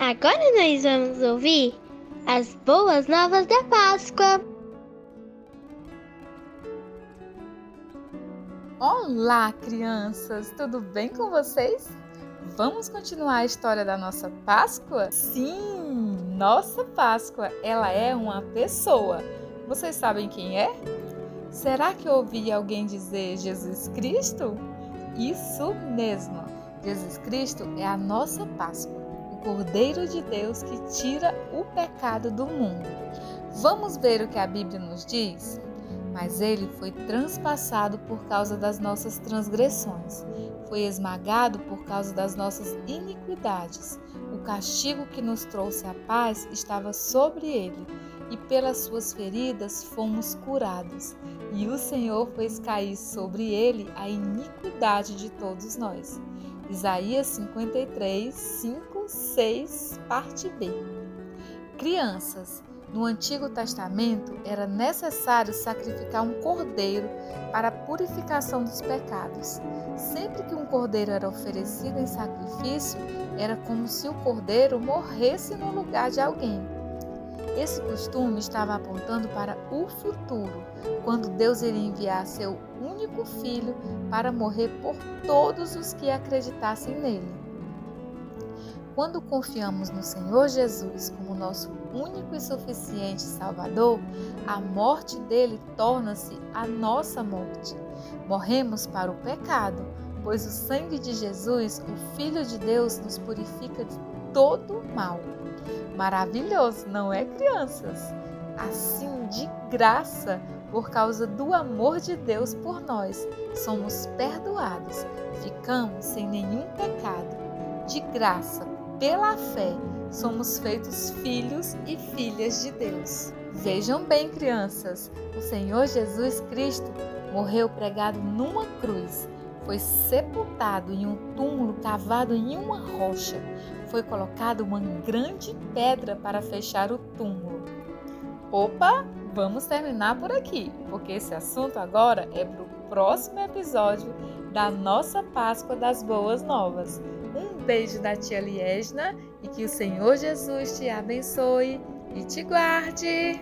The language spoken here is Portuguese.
Agora nós vamos ouvir as boas novas da Páscoa. Olá, crianças! Tudo bem com vocês? Vamos continuar a história da nossa Páscoa? Sim, nossa Páscoa, ela é uma pessoa. Vocês sabem quem é? Será que ouvi alguém dizer Jesus Cristo? Isso mesmo! Jesus Cristo é a nossa Páscoa, Cordeiro de Deus que tira o pecado do mundo. Vamos ver o que a Bíblia nos diz? Mas ele foi transpassado por causa das nossas transgressões, foi esmagado por causa das nossas iniquidades. O castigo que nos trouxe a paz estava sobre ele, e pelas suas feridas fomos curados. E o Senhor fez cair sobre ele a iniquidade de todos nós. Isaías 53, 5, 6, parte B. Crianças, no Antigo Testamento era necessário sacrificar um cordeiro para a purificação dos pecados. Sempre que um cordeiro era oferecido em sacrifício, era como se o cordeiro morresse no lugar de alguém. Esse costume estava apontando para o futuro, quando Deus iria enviar seu único filho para morrer por todos os que acreditassem nele. Quando confiamos no Senhor Jesus como nosso único e suficiente Salvador, a morte dele torna-se a nossa morte. Morremos para o pecado, pois o sangue de Jesus, o Filho de Deus, nos purifica de todo mal. Maravilhoso, não é, crianças? Assim, de graça, por causa do amor de Deus por nós, somos perdoados, ficamos sem nenhum pecado. De graça, pela fé, somos feitos filhos e filhas de Deus. Vejam bem, crianças, o Senhor Jesus Cristo morreu pregado numa cruz foi sepultado em um túmulo cavado em uma rocha. Foi colocada uma grande pedra para fechar o túmulo. Opa, vamos terminar por aqui, porque esse assunto agora é para o próximo episódio da nossa Páscoa das Boas Novas. Um beijo da tia Liesna e que o Senhor Jesus te abençoe e te guarde.